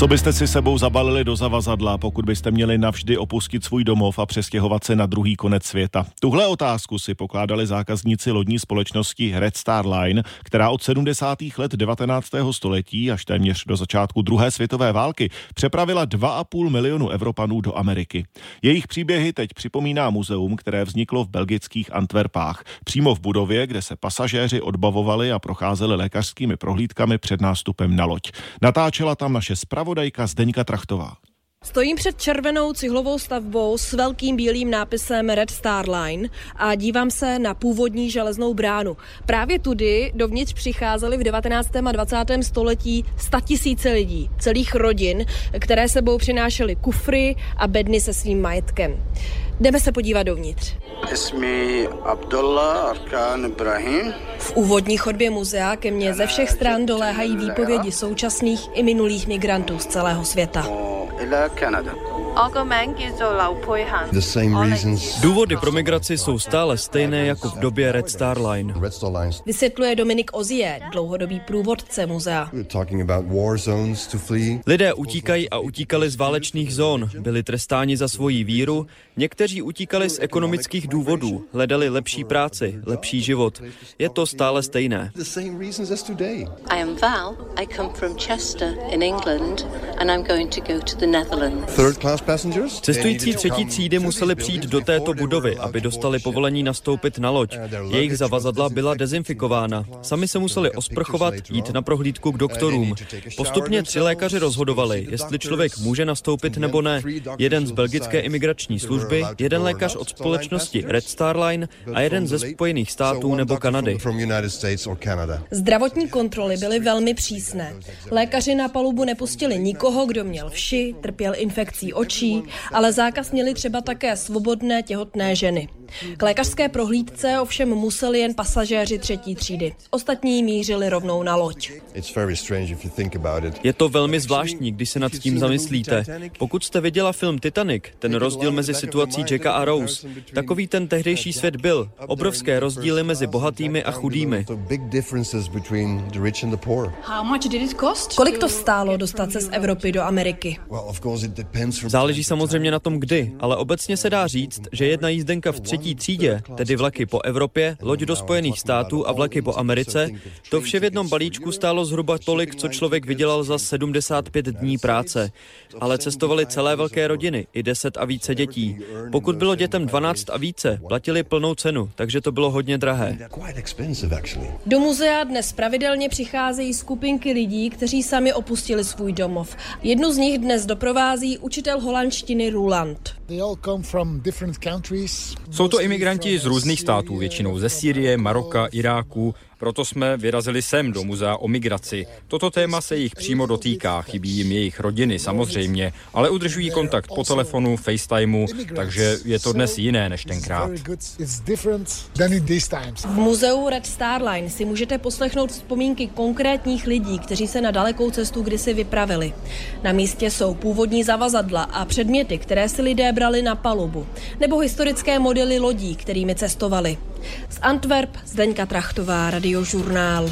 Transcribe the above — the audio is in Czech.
Co byste si sebou zabalili do zavazadla, pokud byste měli navždy opustit svůj domov a přestěhovat se na druhý konec světa? Tuhle otázku si pokládali zákazníci lodní společnosti Red Star Line, která od 70. let 19. století až téměř do začátku druhé světové války přepravila 2,5 milionu Evropanů do Ameriky. Jejich příběhy teď připomíná muzeum, které vzniklo v belgických Antwerpách, přímo v budově, kde se pasažéři odbavovali a procházeli lékařskými prohlídkami před nástupem na loď. Natáčela tam naše zpravodajka zpravodajka Zdeňka Trachtová. Stojím před červenou cihlovou stavbou s velkým bílým nápisem Red Star Line a dívám se na původní železnou bránu. Právě tudy dovnitř přicházeli v 19. a 20. století tisíce lidí, celých rodin, které sebou přinášely kufry a bedny se svým majetkem. Jdeme se podívat dovnitř. V úvodní chodbě muzea ke mně ze všech stran doléhají výpovědi současných i minulých migrantů z celého světa. Důvody pro migraci jsou stále stejné jako v době Red Star Line. Vysvětluje Dominik Ozie, dlouhodobý průvodce muzea. Lidé utíkají a utíkali z válečných zón, byli trestáni za svoji víru, někteří utíkali z ekonomických důvodů, hledali lepší práci, lepší život. Je to stále stejné. I am Val, I come from Chester in England and I'm going to go to the Cestující třetí třídy museli přijít do této budovy, aby dostali povolení nastoupit na loď. Jejich zavazadla byla dezinfikována. Sami se museli osprchovat, jít na prohlídku k doktorům. Postupně tři lékaři rozhodovali, jestli člověk může nastoupit nebo ne. Jeden z belgické imigrační služby, jeden lékař od společnosti Red Star Line a jeden ze Spojených států nebo Kanady. Zdravotní kontroly byly velmi přísné. Lékaři na palubu nepustili nikoho, kdo měl vši, trpěl infekcí očí, ale zákaz měli třeba také svobodné těhotné ženy. K lékařské prohlídce ovšem museli jen pasažéři třetí třídy. Ostatní mířili rovnou na loď. Je to velmi zvláštní, když se nad tím zamyslíte. Pokud jste viděla film Titanic, ten rozdíl mezi situací Jacka a Rose, takový ten tehdejší svět byl. Obrovské rozdíly mezi bohatými a chudými. Kolik to stálo dostat se z Evropy do Ameriky? Záleží samozřejmě na tom, kdy, ale obecně se dá říct, že jedna jízdenka v třetí třídě, tedy vlaky po Evropě, loď do Spojených států a vlaky po Americe, to vše v jednom balíčku stálo zhruba tolik, co člověk vydělal za 75 dní práce. Ale cestovali celé velké rodiny, i 10 a více dětí. Pokud bylo dětem 12 a více, platili plnou cenu, takže to bylo hodně drahé. Do muzea dnes pravidelně přicházejí skupinky lidí, kteří sami opustili svůj domov. Jednu z nich dnes doprovází učitel holandštiny Ruland. To imigranti z různých států, většinou ze Sýrie, Maroka, Iráku, proto jsme vyrazili sem do muzea o migraci. Toto téma se jich přímo dotýká, chybí jim jejich rodiny samozřejmě, ale udržují kontakt po telefonu, FaceTimeu, takže je to dnes jiné než tenkrát. V muzeu Red Star Line si můžete poslechnout vzpomínky konkrétních lidí, kteří se na dalekou cestu kdysi vypravili. Na místě jsou původní zavazadla a předměty, které si lidé brali na palubu, nebo historické modely lodí, kterými cestovali. Z Antwerp Zdeňka Trachtová, radiožurnál.